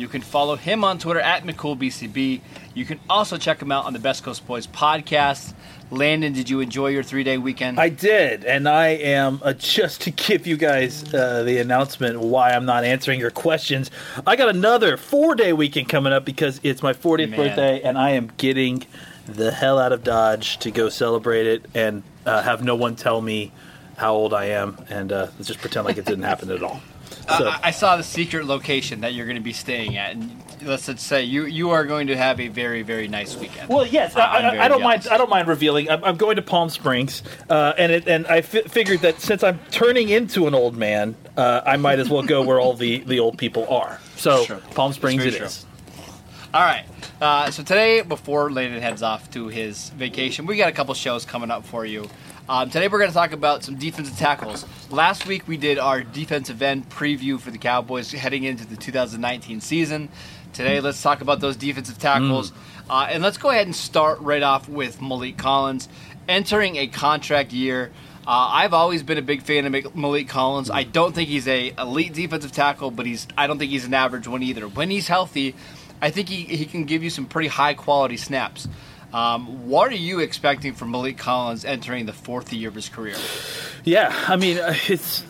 You can follow him on Twitter at McCoolBCB. You can also check him out on the Best Coast Boys podcast. Landon, did you enjoy your three day weekend? I did, and I am uh, just to give you guys uh, the announcement why I'm not answering your questions. I got another four day weekend coming up because it's my 40th Man. birthday, and I am getting the hell out of Dodge to go celebrate it and uh, have no one tell me how old I am, and uh, just pretend like it didn't happen at all. So, I, I saw the secret location that you're going to be staying at, and let's just say you you are going to have a very very nice weekend. Well, yes, I- I, I'm I, very I don't jealous. mind. I don't mind revealing. I'm, I'm going to Palm Springs, uh, and it, and I fi- figured that since I'm turning into an old man, uh, I might as well go where all the, the old people are. So Sure. Palm Springs That's it very is. All right. Uh, so today, before Landon heads off to his vacation, we got a couple shows coming up for you. Um, today, we're going to talk about some defensive tackles. Last week, we did our defensive end preview for the Cowboys heading into the 2019 season. Today, let's talk about those defensive tackles. Uh, and let's go ahead and start right off with Maliek Collins entering a contract year. Uh, I've always been a big fan of Maliek- Maliek Collins. I don't think he's a elite defensive tackle, but he's I don't think he's an average one either. When he's healthy, I think he, he can give you some pretty high quality snaps. Um, what are you expecting from Maliek Collins entering the fourth year of his career? Yeah, I mean, uh, it's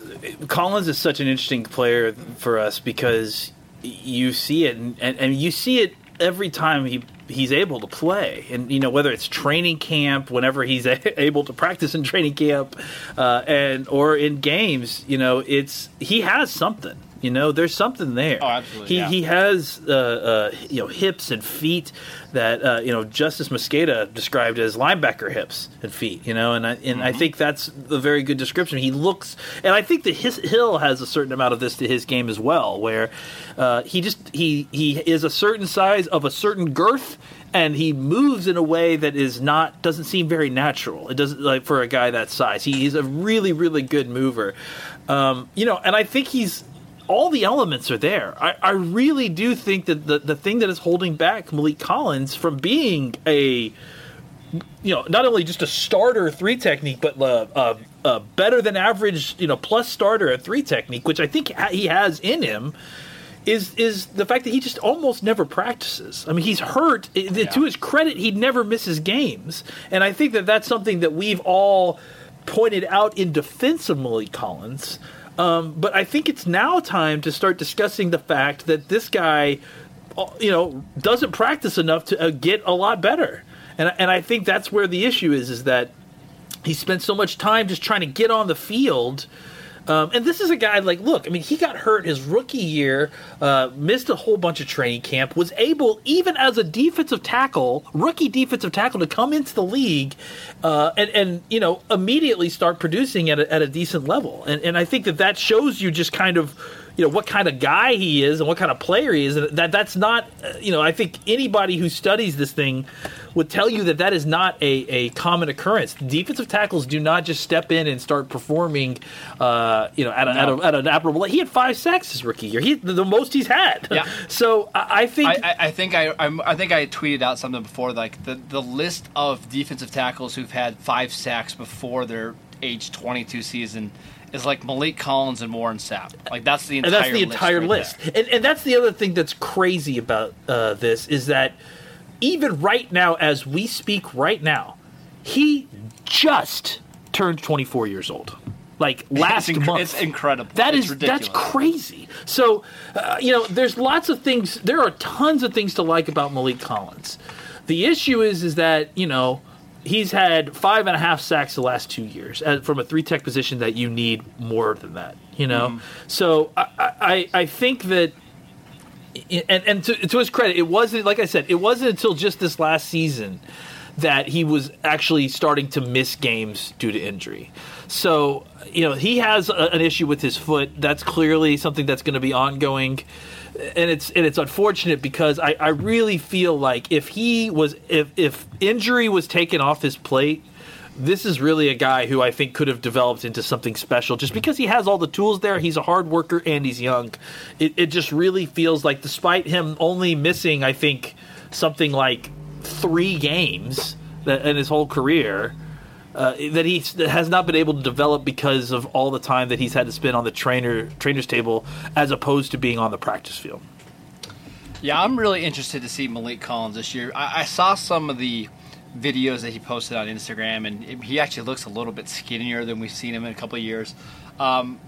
Collins is such an interesting player for us because you see it, and, and, you see it every time he he's able to play, and you know whether it's training camp, whenever he's a- able to practice in training camp, uh, and or in games, you know, it's he has something. You know, there's something there. Oh, absolutely, He yeah. he has uh, uh, you know hips and feet that uh, you know Justis Mosqueda described as linebacker hips and feet. You know, and I, and Mm-hmm. I think that's a very good description. He looks, and I think that his Hill has a certain amount of this to his game as well, where uh, he just he he is a certain size of a certain girth. And he moves in a way that is not doesn't seem very natural. It doesn't like for a guy that size. He, he's a really really good mover, um, you know. And I think he's all the elements are there. I, I really do think that the, the thing that is holding back Maliek Collins from being a you know not only just a starter three technique, but a, a, a better than average you know plus starter at three technique, which I think he has in him. Is is the fact that he just almost never practices? I mean, he's hurt. I- To his credit, he never misses games, and I think that that's something that we've all pointed out in defense of Maliek Collins. Um, but I think it's now time to start discussing the fact that this guy, uh, you know, doesn't practice enough to uh, get a lot better. And and I think that's where the issue is: is that he spent so much time just trying to get on the field. Um, and this is a guy like, look, I mean, he got hurt his rookie year, uh, missed a whole bunch of training camp, was able, even as a defensive tackle, rookie defensive tackle, to come into the league uh, and, and, you know, immediately start producing at a, at a decent level. And, and I think that that shows you just kind of, you know, what kind of guy he is and what kind of player he is. And that that's not, uh, you know, I think anybody who studies this thing would tell you that that is not a, a common occurrence. Defensive tackles do not just step in and start performing, uh, you know, at, a, at, a, at an admirable. He had five sacks his rookie year. He the, the most he's had. Yeah. So I, I think I, I, I think I I'm, I think I tweeted out something before like the the list of defensive tackles who've had five sacks before their age 22 season is like Maliek Collins and Warren Sapp. Like that's the entire and that's the entire right list. there. And, and that's the other thing that's crazy about uh, this is that even right now, as we speak right now, he just turned 24 years old. Like last inc- month, it's incredible. That It's is that's crazy. So, uh, you know, there's lots of things. There are tons of things to like about Maliek Collins. The issue is, is that you know, he's had five and a half sacks the last two years uh, from a three tech position that you need more than that. You know, so I, I I think that. And, and to, to his credit, it wasn't like I said. It wasn't until just this last season that he was actually starting to miss games due to injury. So, you know, he has a, an issue with his foot. That's clearly something that's going to be ongoing. And it's and it's unfortunate because I, I really feel like if he was if if injury was taken off his plate, this is really a guy who I think could have developed into something special just because he has all the tools there. He's a hard worker and he's young. It, it just really feels like, despite him only missing, I think, something like three games uh, in his whole career, uh, that he has not been able to develop because of all the time that he's had to spend on the trainer trainer's table as opposed to being on the practice field. Yeah, I'm really interested to see Maliek Collins this year. I, I saw some of the videos that he posted on Instagram, and it- he actually looks a little bit skinnier than we've seen him in a couple of years. Um,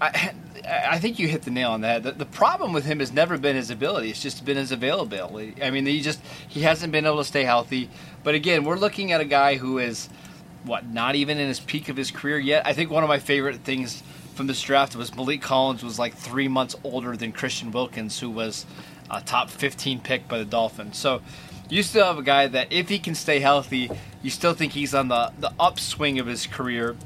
I, I think you hit the nail on that. The, the problem with him has never been his ability; it's just been his availability. I mean, he just he hasn't been able to stay healthy. But again, we're looking at a guy who is what not even in his peak of his career yet. I think one of my favorite things from this draft was Maliek Collins was like three months older than Christian Wilkins, who was a top 15 pick by the Dolphins. So you still have a guy that if he can stay healthy, you still think he's on the the upswing of his career.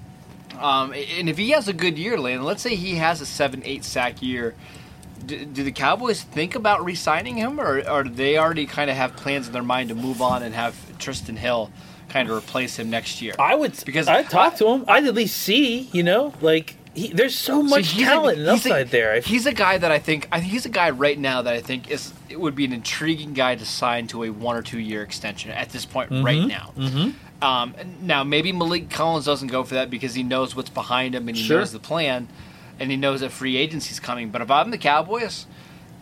Um, and if he has a good year, Landon, let's say he has a seven, eight sack year, do, the Cowboys think about re-signing him, or, or do they already kind of have plans in their mind to move on and have Trysten Hill kind of replace him next year? I would Because I'd talk I- to him. I'd at least see, you know, like he, there's so much a- talent and he's a- there. I He's a guy that I think I think he's a guy right now that I think is it would be an intriguing guy to sign to a one or two year extension at this point Mm-hmm. right now. Mm-hmm. Um, now maybe Maliek Collins doesn't go for that because he knows what's behind him and he Sure. knows the plan, and he knows that free agency's coming. But if I'm the Cowboys,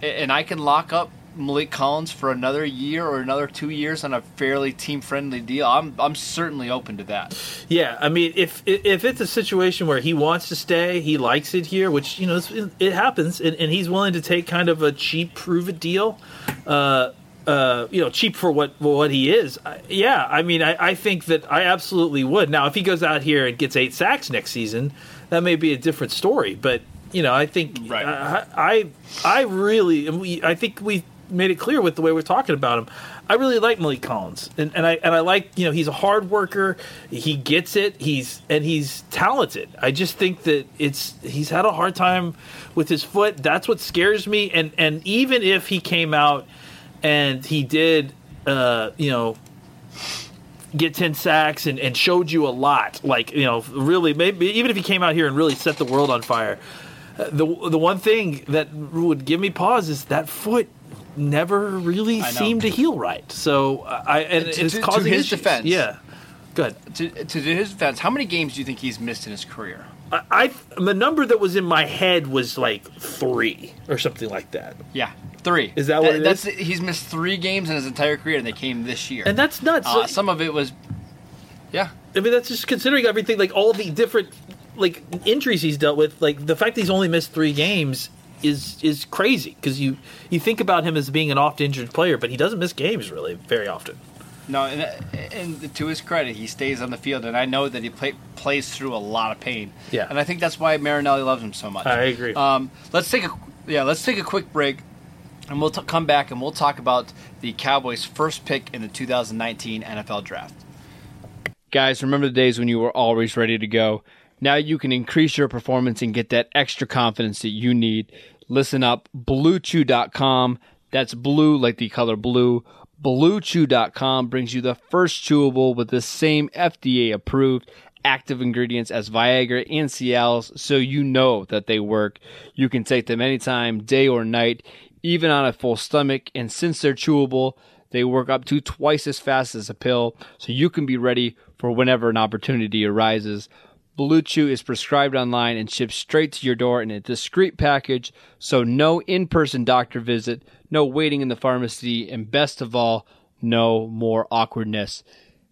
and I can lock up Maliek Collins for another year or another two years on a fairly team friendly deal, I'm I'm certainly open to that. Yeah, I mean, if if it's a situation where he wants to stay, he likes it here, which you know it's- it happens, and, and he's willing to take kind of a cheap prove it deal, uh, uh, you know, cheap for what what he is. I- Yeah, I mean, I, I think that I absolutely would. Now, if he goes out here and gets eight sacks next season, that may be a different story. But you know, I think Right. I, I I really we I think we made it clear with the way we're talking about him. I really like Maliek Collins, and, and I and I like you know he's a hard worker. He gets it. He's and he's talented. I just think that it's he's had a hard time with his foot. That's what scares me. And and even if he came out and he did, uh, you know, get 10 sacks and, and showed you a lot like you know really maybe even if he came out here and really set the world on fire uh, the the one thing that would give me pause is that foot never really seemed to heal right so i and To- it's to- to causing his issues. defense. yeah good To, to his defense, how many games do you think he's missed in his career? I, I the number that was in my head was like three or something like that Yeah, three. Is that what it that's, is? He's missed three games in his entire career, and they came this year. and that's nuts uh, some of it was, yeah. I mean, that's just considering everything, like all the different like injuries he's dealt with. Like the fact that he's only missed three games is is crazy because you you think about him as being an oft injured player, but he doesn't miss games really very often. No, and, and to his credit, he stays on the field, and I know that he play, plays through a lot of pain. Yeah. and I think that's why Marinelli loves him so much. I agree. Um, let's take a yeah, let's take a quick break, and we'll t- come back and we'll talk about the Cowboys' first pick in the 2019 NFL Draft. Guys, remember the days when you were always ready to go. Now you can increase your performance and get that extra confidence that you need. Listen up, BlueChew.com. That's blue like the color blue. BlueChew.com brings you the first chewable with the same FDA approved active ingredients as Viagra and Cialis, so you know that they work. You can take them anytime, day or night, even on a full stomach. And since they're chewable, they work up to twice as fast as a pill, so you can be ready for whenever an opportunity arises. Blue Chew is prescribed online and shipped straight to your door in a discreet package, so no in person doctor visit, no waiting in the pharmacy, and best of all, no more awkwardness.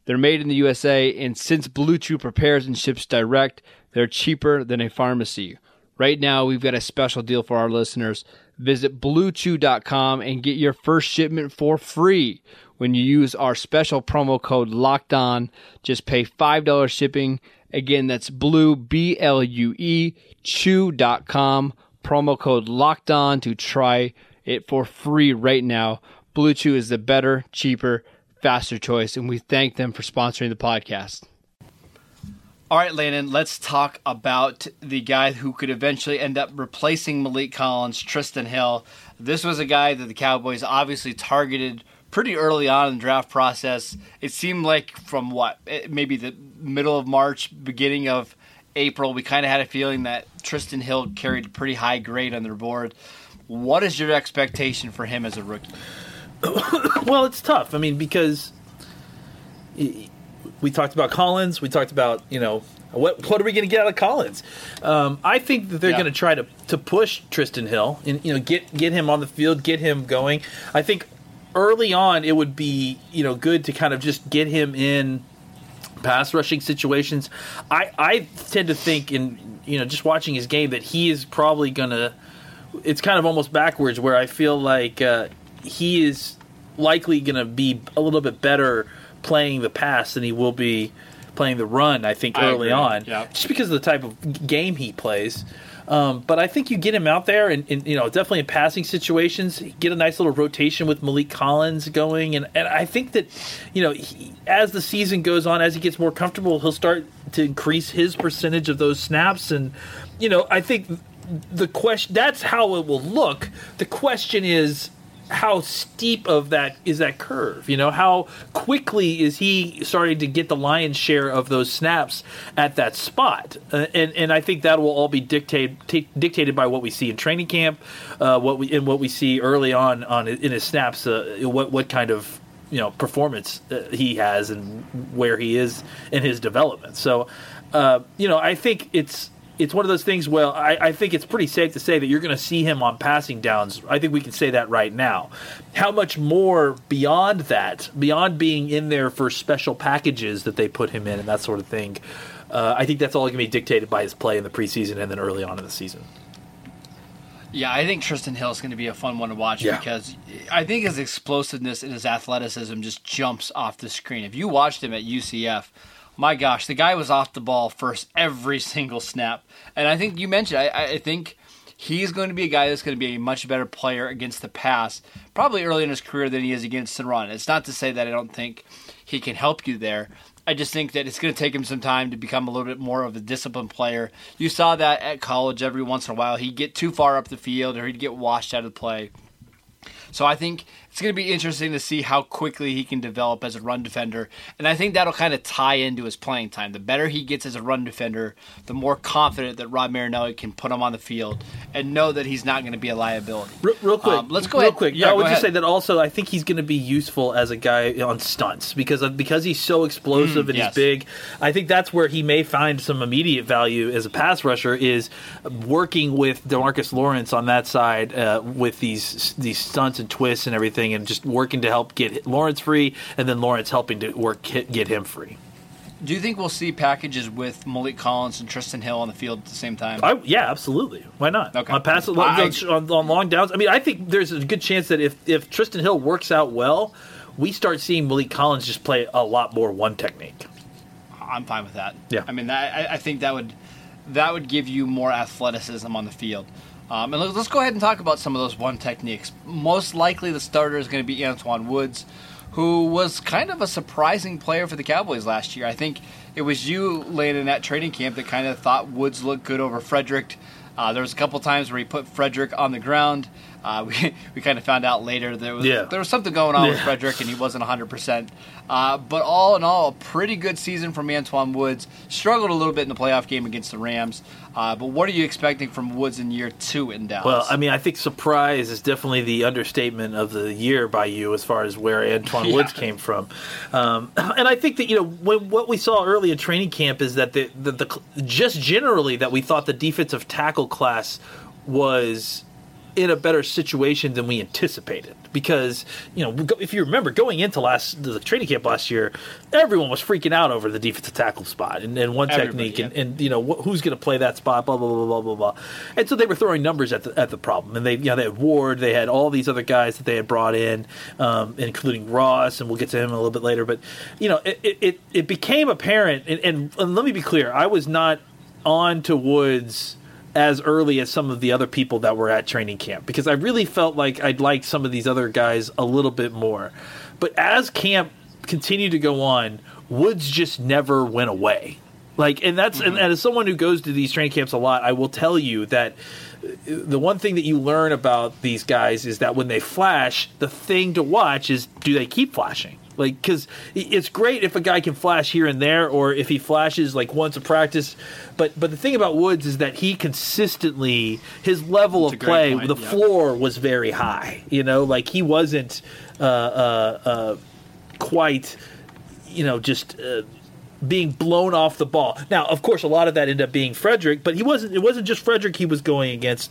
They're made in the USA, and since Blue Chew prepares and ships direct, they're cheaper than a pharmacy. Right now, we've got a special deal for our listeners. Visit bluechew.com and get your first shipment for free when you use our special promo code locked on. Just pay $5 shipping. Again, that's blue, B L U E, chew.com. Promo code locked on to try it for free right now. Blue Chew is the better, cheaper, faster choice, and we thank them for sponsoring the podcast. All right, Landon, let's talk about the guy who could eventually end up replacing Maliek Collins, Trysten Hill. This was a guy that the Cowboys obviously targeted pretty early on in the draft process. It seemed like from what, eh, maybe the middle of March, beginning of April, we kind of had a feeling that Trysten Hill carried a pretty high grade on their board. What is your expectation for him as a rookie? well, it's tough. I mean, because we talked about Collins. We talked about you know what what are we going to get out of Collins? Um, I think that they're yeah. going to try to to push Trysten Hill and you know get get him on the field, get him going. I think early on it would be you know good to kind of just get him in pass rushing situations. I I tend to think in you know just watching his game that he is probably going to. It's kind of almost backwards where I feel like uh, he is likely going to be a little bit better playing the pass than he will be playing the run. I think early on, just because of the type of game he plays. Um, but I think you get him out there, and, and, you know, definitely in passing situations, get a nice little rotation with Maliek Collins going, and, and I think that, you know, he, as the season goes on, as he gets more comfortable, he'll start to increase his percentage of those snaps, and you know, I think the question that's how it will look. The question is how steep of that is that curve? You know, how quickly is he starting to get the lion's share of those snaps at that spot? Uh, and and I think that will all be dictated t- dictated by what we see in training camp, uh, what we and what we see early on on in his snaps. Uh, what what kind of you know performance uh, he has and where he is in his development. So, uh, you know, I think it's it's one of those things. Well, I, I think it's pretty safe to say that you're going to see him on passing downs. I think we can say that right now. How much more beyond that, beyond being in there for special packages that they put him in and that sort of thing? Uh, I think that's all going to be dictated by his play in the preseason and then early on in the season. Yeah, I think Trysten Hill is going to be a fun one to watch yeah. because I think his explosiveness and his athleticism just jumps off the screen. If you watched him at UCF, my gosh, the guy was off the ball first every single snap. And I think you mentioned, I, I think he's going to be a guy that's going to be a much better player against the pass, probably early in his career than he is against the run. It's not to say that I don't think he can help you there. I just think that it's going to take him some time to become a little bit more of a disciplined player. You saw that at college every once in a while. He'd get too far up the field or he'd get washed out of the play. So I think it's going to be interesting to see how quickly he can develop as a run defender. And I think that'll kind of tie into his playing time. The better he gets as a run defender, the more confident that Rod Marinelli can put him on the field and know that he's not going to be a liability. Real, real quick, um, let's go real ahead. quick. Yeah, I would just say that also I think he's going to be useful as a guy on stunts because of, because he's so explosive mm, and yes. he's big. I think that's where he may find some immediate value as a pass rusher is working with DeMarcus Lawrence on that side uh, with these these stunts and twists and everything, and just working to help get Lawrence free, and then Lawrence helping to work get him free. Do you think we'll see packages with Maliek Collins and Trysten Hill on the field at the same time? I, yeah, absolutely. Why not? Okay. On pass on, on, on, long downs. I mean, I think there's a good chance that if if Trysten Hill works out well, we start seeing Maliek Collins just play a lot more one technique. I'm fine with that. Yeah. I mean, that, I, I think that would that would give you more athleticism on the field. Um, and let's go ahead and talk about some of those one techniques. Most likely, the starter is going to be Antwaun Woods, who was kind of a surprising player for the Cowboys last year. I think it was you, Landon, at training camp that kind of thought Woods looked good over Frederick. Uh, there was a couple times where he put Frederick on the ground. Uh, we we kind of found out later there was yeah. there was something going on yeah. with Frederick and he wasn't 100. Uh, percent But all in all, a pretty good season from Antwaun Woods. Struggled a little bit in the playoff game against the Rams. Uh, but what are you expecting from Woods in year two in Dallas? Well, I mean, I think surprise is definitely the understatement of the year by you as far as where Antwaun yeah. Woods came from. Um, and I think that you know when, what we saw early in training camp is that the, the, the just generally that we thought the defensive tackle class was in a better situation than we anticipated. Because you know if you remember going into last the training camp last year everyone was freaking out over the defensive tackle spot and, and one Everybody, technique yeah. and, and you know wh- who's going to play that spot blah blah blah blah blah blah. And so they were throwing numbers at the at the problem. And they you know they had Ward they had all these other guys that they had brought in um, including Ross and we'll get to him a little bit later. But you know it it, it, became apparent and, and, and let me be clear I was not on to Woods as early as some of the other people that were at training camp because I really felt like I'd like some of these other guys a little bit more. But as camp continued to go on, Woods just never went away. Like, and that's and, mm-hmm. and as someone who goes to these training camps a lot, I will tell you that uh, the one thing that you learn about these guys is that when they flash, the thing to watch is do they keep flashing? Like, because it's great if a guy can flash here and there, or if he flashes like once a practice. But but the thing about Woods is that he consistently his level That's of play, point, the yeah. floor was very high. You know, like he wasn't uh, uh, uh, quite, you know, just. Uh, being blown off the ball. Now, of course, a lot of that ended up being Frederick, but he wasn't. It wasn't just Frederick he was going against.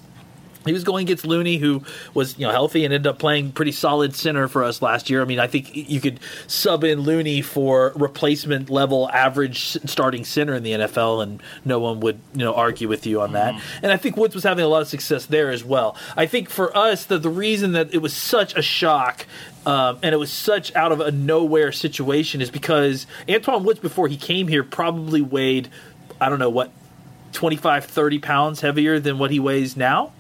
He was going against Looney, who was you know healthy and ended up playing pretty solid center for us last year. I mean, I think you could sub in Looney for replacement level average starting center in the NFL, and no one would you know argue with you on that. And I think Woods was having a lot of success there as well. I think for us, that the reason that it was such a shock um, and it was such out of a nowhere situation is because Antwaun Woods before he came here probably weighed I don't know what 25 30 pounds heavier than what he weighs now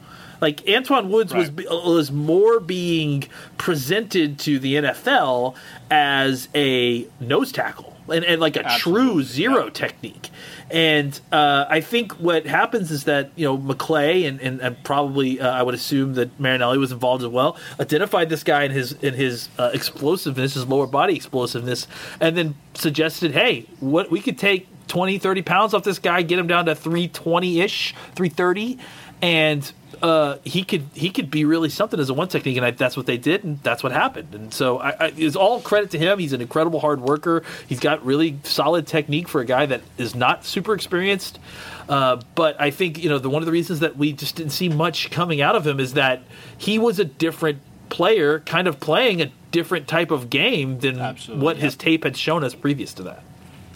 like Antwaun Woods was Right. was more being presented to the NFL as a nose tackle and, and like a true zero yeah. technique. And uh, I think what happens is that you know McClay and, and, and probably uh, I would assume that Marinelli was involved as well. Identified this guy in his in his uh, explosiveness, his lower body explosiveness, and then suggested, hey, what we could take 20, 30 pounds off this guy, get him down to three twenty ish, three thirty, and uh, he could he could be really something as a one technique, and I, that's what they did, and that's what happened. And so I, I, it's all credit to him. He's an incredible hard worker. He's got really solid technique for a guy that is not super experienced. Uh, but I think you know the one of the reasons that we just didn't see much coming out of him is that he was a different player, kind of playing a different type of game than Absolutely, what yeah. his tape had shown us previous to that.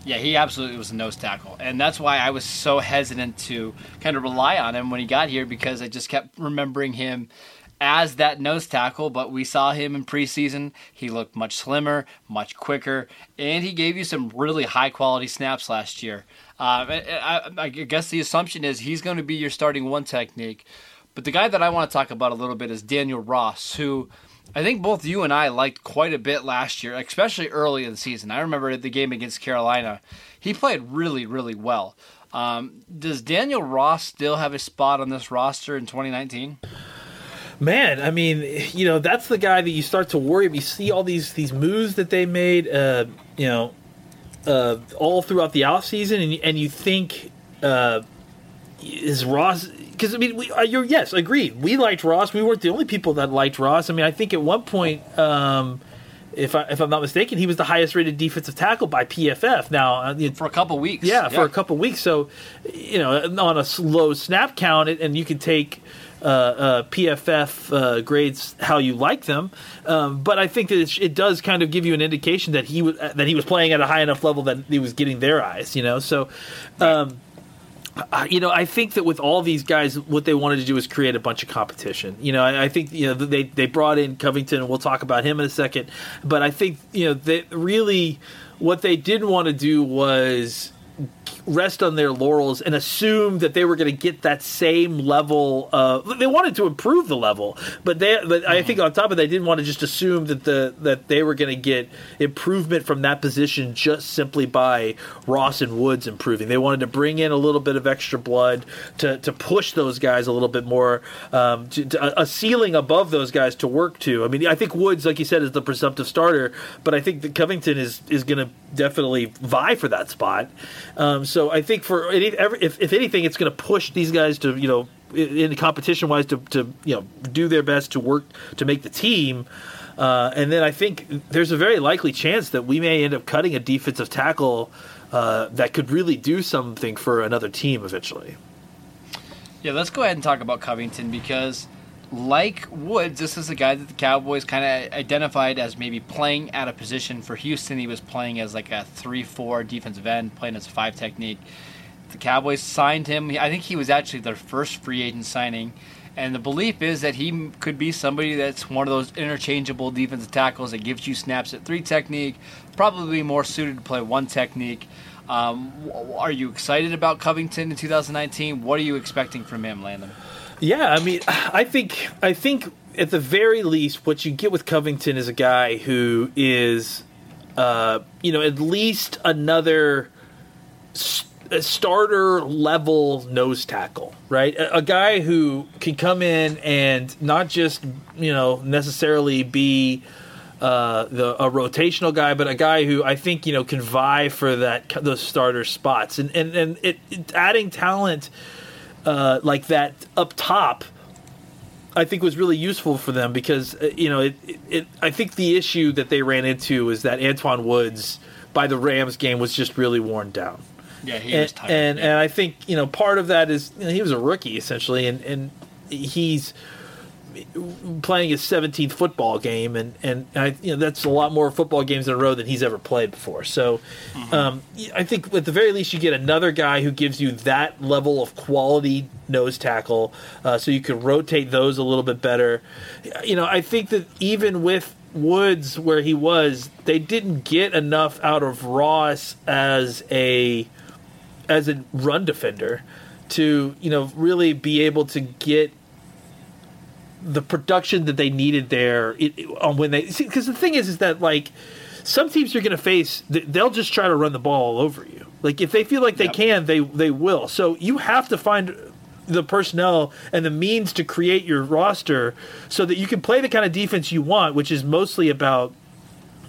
Yeah, he absolutely was a nose tackle. And that's why I was so hesitant to kind of rely on him when he got here because I just kept remembering him as that nose tackle. But we saw him in preseason. He looked much slimmer, much quicker, and he gave you some really high quality snaps last year. Uh, I, I, I guess the assumption is he's going to be your starting one technique. But the guy that I want to talk about a little bit is Daniel Ross, who I think both you and I liked quite a bit last year, especially early in the season. I remember the game against Carolina. He played really, really well. Um, does Daniel Ross still have a spot on this roster in 2019? Man, I mean, you know, that's the guy that you start to worry. If you see all these these moves that they made, uh, you know, uh, all throughout the offseason, and and you think uh, is Ross? Because I mean, we, uh, you're yes, agreed. We liked Ross. We weren't the only people that liked Ross. I mean, I think at one point. Um, if, I, if I'm not mistaken, he was the highest rated defensive tackle by PFF. Now, uh, For a couple weeks. yeah, for a couple weeks. So, you know, on a slow snap count, it- and you can take uh, uh, PFF uh, grades how you like them. Um, but I think that it, it does kind of give you an indication that he was that he was playing at a high enough level that he was getting their eyes. You know, so. Um, I- you know, I think that with all these guys, what they wanted to do was create a bunch of competition. You know, I, I think you know they they brought in Covington, and we'll talk about him in a second. But I think you know they really what they didn't want to do was rest on their laurels and assume that they were going to get that same level of they wanted to improve the level but they but I think on top of that they didn't want to just assume that the that they were going to get improvement from that position just simply by Ross and Woods improving. They wanted to bring in a little bit of extra blood to to push those guys a little bit more um, to, to, a ceiling above those guys to work to. I mean I think Woods like you said is the presumptive starter but I think that Covington is is going to definitely vie for that spot. Um, I think for any, every, if, if anything, it's going to push these guys to you know in in competition wise to, to you know do their best to work to make the team. Uh, and then I think there's a very likely chance that we may end up cutting a defensive tackle uh, that could really do something for another team eventually. Yeah, let's go ahead and talk about Covington because like Woods, this is a guy that the Cowboys kind of identified as maybe playing at a position for Houston. He was playing as like a 3 4 defensive end, playing as a five technique. The Cowboys signed him. I think he was actually their first free agent signing. And the belief is that he could be somebody that's one of those interchangeable defensive tackles that gives you snaps at three technique, probably more suited to play one technique. Um, are you excited about Covington in 2019? What are you expecting from him, Landon? Yeah, I mean, I think I think at the very least, what you get with Covington is a guy who is, uh, you know, at least another st- starter level nose tackle, right? A, a, guy who can come in and not just you know necessarily be. Uh, the a rotational guy, but a guy who I think you know can vie for that those starter spots, and and and it, it adding talent uh, like that up top, I think was really useful for them because uh, you know it, it, it, I think the issue that they ran into is that Antwaun Woods by the Rams game was just really worn down. Yeah, he and, was tired. And yeah. and I think you know part of that is you know, he was a rookie essentially, and and he's playing his 17th football game, and and I, you know that's a lot more football games in a row than he's ever played before. So, mm-hmm. um, I think at the very least you get another guy who gives you that level of quality nose tackle, uh, so you can rotate those a little bit better. You know, I think that even with Woods where he was, they didn't get enough out of Ross as a as a run defender to you know really be able to get the production that they needed there it, when they see because the thing is is that like some teams you're going to face they'll just try to run the ball all over you like if they feel like they yep. can they they will so you have to find the personnel and the means to create your roster so that you can play the kind of defense you want which is mostly about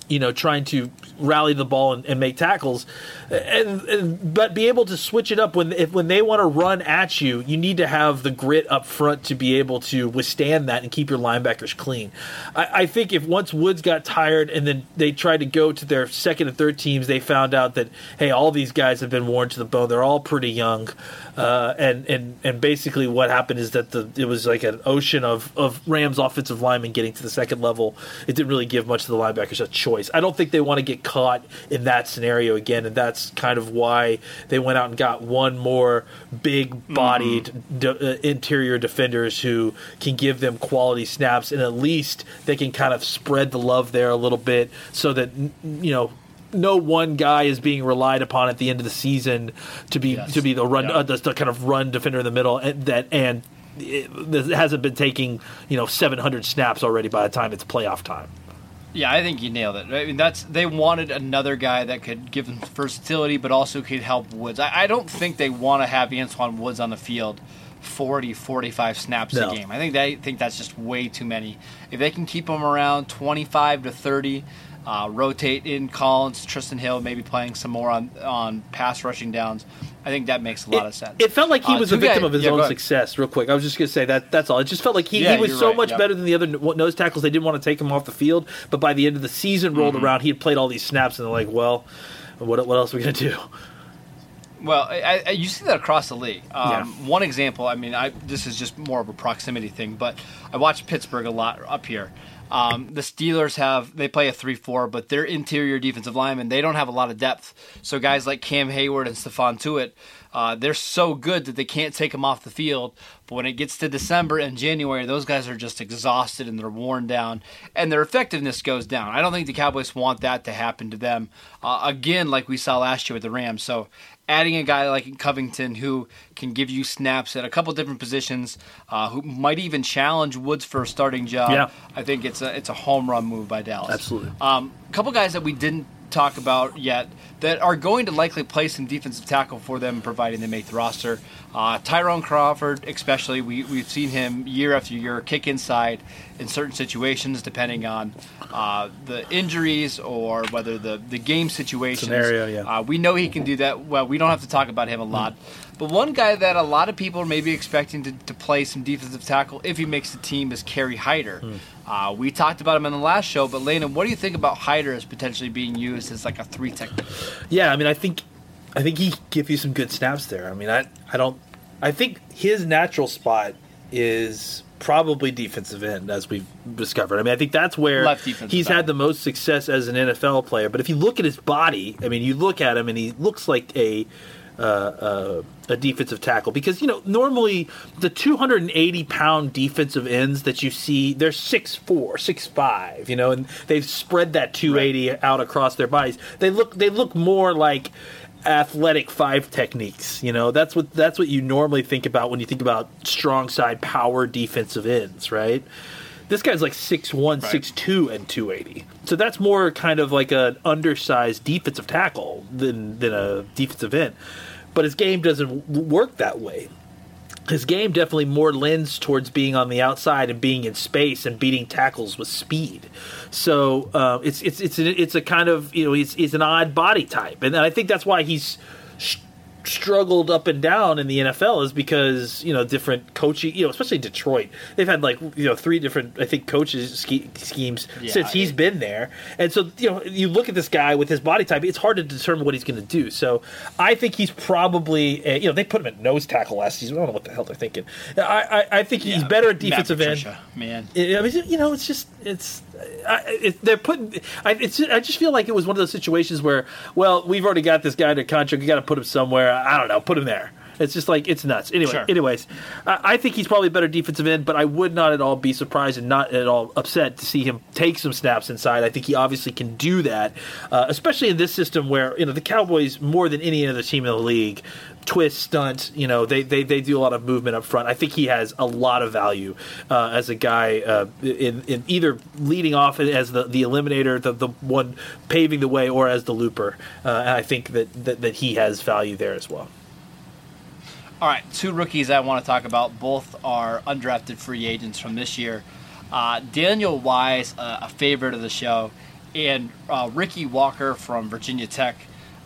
you know trying to rally the ball and, and make tackles, and, and, but be able to switch it up when if when they want to run at you, you need to have the grit up front to be able to withstand that and keep your linebackers clean. I, I think if once Woods got tired and then they tried to go to their second and third teams, they found out that hey, all these guys have been worn to the bone. They're all pretty young, uh, and and and basically what happened is that the it was like an ocean of of Rams offensive linemen getting to the second level. It didn't really give much to the linebackers a choice. I don't think they want to get caught in that scenario again, and that's kind of why they went out and got one more big-bodied mm-hmm. de- uh, interior defenders who can give them quality snaps, and at least they can kind of spread the love there a little bit, so that you know no one guy is being relied upon at the end of the season to be yes. to be the run yeah. uh, the, the, kind of run defender in the middle and that and it, it hasn't been taking you know 700 snaps already by the time it's playoff time. Yeah, I think you nailed it. I mean, that's they wanted another guy that could give them versatility, but also could help Woods. I, I don't think they want to have Antwaun Woods on the field 40, 45 snaps no. a game. I think they think that's just way too many. If they can keep him around 25 to 30, uh, rotate in Collins, Trysten Hill, maybe playing some more on on pass rushing downs. I think that makes a lot it, of sense. It felt like he uh, was a victim of his yeah, own success. Real quick, I was just going to say that. That's all. It just felt like he, yeah, he was so right, much better than the other nose tackles. They didn't want to take him off the field, but by the end of the season rolled mm-hmm. around, he had played all these snaps, and they're like, "Well, what what else are we going to do?" Well, I, I, you see that across the league. Um, yeah. One example, I mean, I, this is just more of a proximity thing, but I watch Pittsburgh a lot up here. Um, the Steelers have they play a three-four, but their interior defensive linemen they don't have a lot of depth. So guys like Cam Heyward and Stephon Tuitt, uh, they're so good that they can't take them off the field. But when it gets to December and January, those guys are just exhausted and they're worn down, and their effectiveness goes down. I don't think the Cowboys want that to happen to them uh, again, like we saw last year with the Rams. So adding a guy like Covington who can give you snaps at a couple different positions, uh, who might even challenge Woods for a starting job. Yeah. I think it's a it's a home run move by Dallas. Absolutely. Um, a couple guys that we didn't talk about yet that are going to likely play some defensive tackle for them, providing they make the roster. Uh, Tyrone Crawford, especially, we, we've seen him year after year kick inside in certain situations, depending on uh, the injuries or whether the, the game situation scenario. Yeah, uh, we know he can do that. Well, we don't have to talk about him a lot. But one guy that a lot of people are maybe expecting to, to play some defensive tackle if he makes the team is Kerry Hyder. Mm. Uh, we talked about him in the last show, but Landon, what do you think about Hyder as potentially being used as like a three technique? Yeah, I mean, I think, I think he give you some good snaps there. I mean, I, I don't, I think his natural spot is probably defensive end, as we've discovered. I mean, I think that's where he's end. had the most success as an NFL player. But if you look at his body, I mean, you look at him and he looks like a uh, uh, a defensive tackle. Because you know normally the 280 pound defensive ends that you see they're 6'4 6'5 you know and they've spread that 280 out across their bodies. They look they look more like athletic five techniques you know? That's what that's what you normally think about when you think about strong side power defensive ends right this guy's like 6'1 6'2 and 280 so that's more kind of like an undersized defensive tackle than than a defensive end. But his game doesn't work that way. His game definitely more lends towards being on the outside and being in space and beating tackles with speed. So uh, it's it's it's a, it's a kind of you know he's he's an odd body type, and I think that's why he's struggled up and down in the NFL is because you know different coaching, you know, especially Detroit. They've had like you know three different I think coaches ske- schemes Yeah, since he's it- been there, and so you know you look at this guy with his body type, it's hard to determine what he's going to do. So I think he's probably uh, you know they put him at nose tackle last season. I don't know what the hell they're thinking. I I, I think he's Yeah, better at defensive end. Man. I mean, you know, it's just it's. I, it, they're putting. I, it's. I just feel like it was one of those situations where, well, we've already got this guy under contract. You got to put him somewhere. I don't know. Put him there. It's just like it's nuts. Anyway, Sure. anyways, I, I think he's probably a better defensive end, but I would not at all be surprised and not at all upset to see him take some snaps inside. I think he obviously can do that, uh, especially in this system where you know the Cowboys more than any other team in the league twist, stunt. You know, they, they, they do a lot of movement up front. I think he has a lot of value uh, as a guy uh, in, in either leading off as the, the eliminator, the, the one paving the way, or as the looper. Uh, and I think that, that, that he has value there as well. All right, two rookies I want to talk about. Both are undrafted free agents from this year. Uh, Daniel Wise, uh, a favorite of the show, and uh, Ricky Walker from Virginia Tech.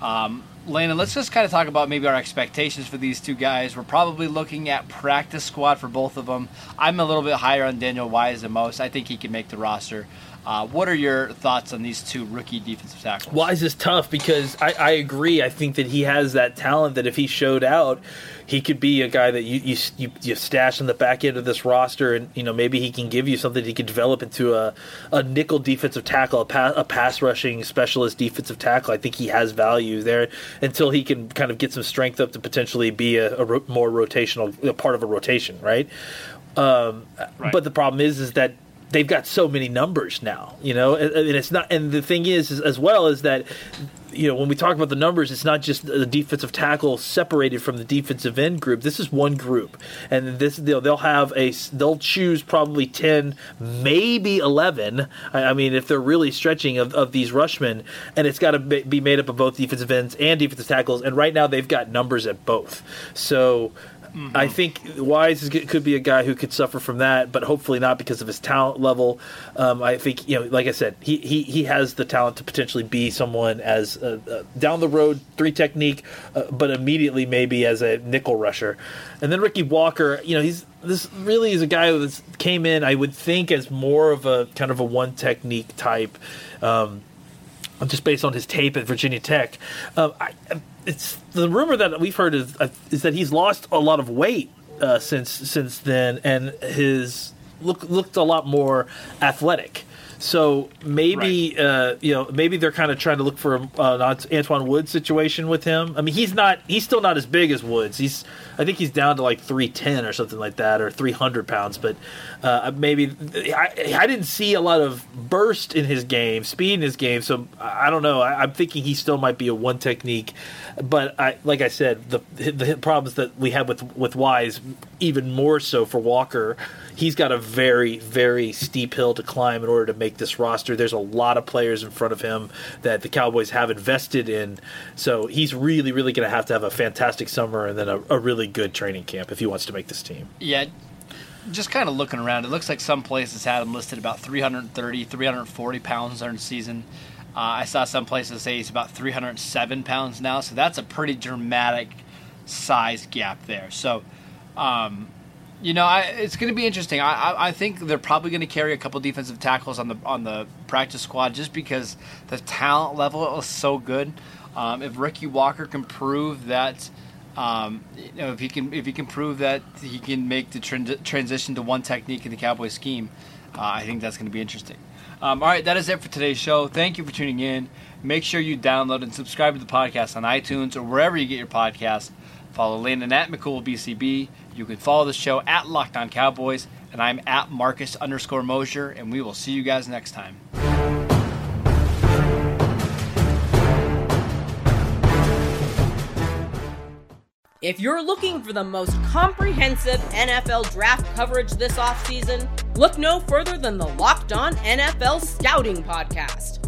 Um, Landon, let's just kind of talk about maybe our expectations for these two guys. We're probably looking at practice squad for both of them. I'm a little bit higher on Daniel Wise than most. I think he can make the roster. Uh, what are your thoughts on these two rookie defensive tackles? Wise is this tough because I, I agree. I think that he has that talent that if he showed out, he could be a guy that you, you you you stash in the back end of this roster, and you know maybe he can give you something he could develop into a, a nickel defensive tackle, a, pa- a pass rushing specialist defensive tackle. I think he has value there until he can kind of get some strength up to potentially be a, a ro- more rotational a part of a rotation, right? Um, Right. But the problem is, is that they've got so many numbers now, you know, and, and it's not. And the thing is, is, as well, is that you know when we talk about the numbers, it's not just the defensive tackle separated from the defensive end group. This is one group, and this they'll, they'll have a they'll choose probably ten, maybe eleven. I, I mean, if they're really stretching of, of these rushmen, and it's got to be made up of both defensive ends and defensive tackles. And right now, they've got numbers at both. So. I think Wise is, could be a guy who could suffer from that, but hopefully not because of his talent level. Um, I think you know, like I said, he, he, he has the talent to potentially be someone as a, a down the road three technique, uh, but immediately maybe as a nickel rusher. And then Ricky Walker, you know, he's this really is a guy who came in. I would think as more of a kind of a one technique type. Um, just based on his tape at Virginia Tech. Uh, I, it's the rumor that we've heard is, uh, is that he's lost a lot of weight uh, since since then, and his look looked a lot more athletic. So maybe uh, you know maybe they're kind of trying to look for a, an Antwaun Woods situation with him. I mean he's not he's still not as big as Woods. He's I think he's down to like three ten or something like that or three hundred pounds. But uh, maybe I, I didn't see a lot of burst in his game, speed in his game. So I don't know. I, I'm thinking he still might be a one technique. But I like I said the the problems that we have with with Wise even more so for Walker he's got a very, very steep hill to climb in order to make this roster. There's a lot of players in front of him that the Cowboys have invested in. So he's really, really going to have to have a fantastic summer and then a, a really good training camp if he wants to make this team. Yeah, just kind of looking around, it looks like some places had him listed about 330, 340 pounds during season. Uh, I saw some places say he's about 307 pounds now, so that's a pretty dramatic size gap there. So, um, you know, I, it's going to be interesting. I, I, I think they're probably going to carry a couple defensive tackles on the on the practice squad just because the talent level is so good. Um, if Ricky Walker can prove that Um, you know, if he can if he can prove that he can make the tran- transition to one technique in the Cowboy scheme, uh, I think that's going to be interesting. Um, all right, that is it for today's show. Thank you for tuning in. Make sure you download and subscribe to the podcast on iTunes or wherever you get your podcast. Follow Landon at McCoolBCB. You can follow the show at Locked On Cowboys, and I'm at Marcus underscore Mosher, and we will see you guys next time. If you're looking for the most comprehensive NFL draft coverage this offseason, look no further than the Locked On NFL Scouting Podcast.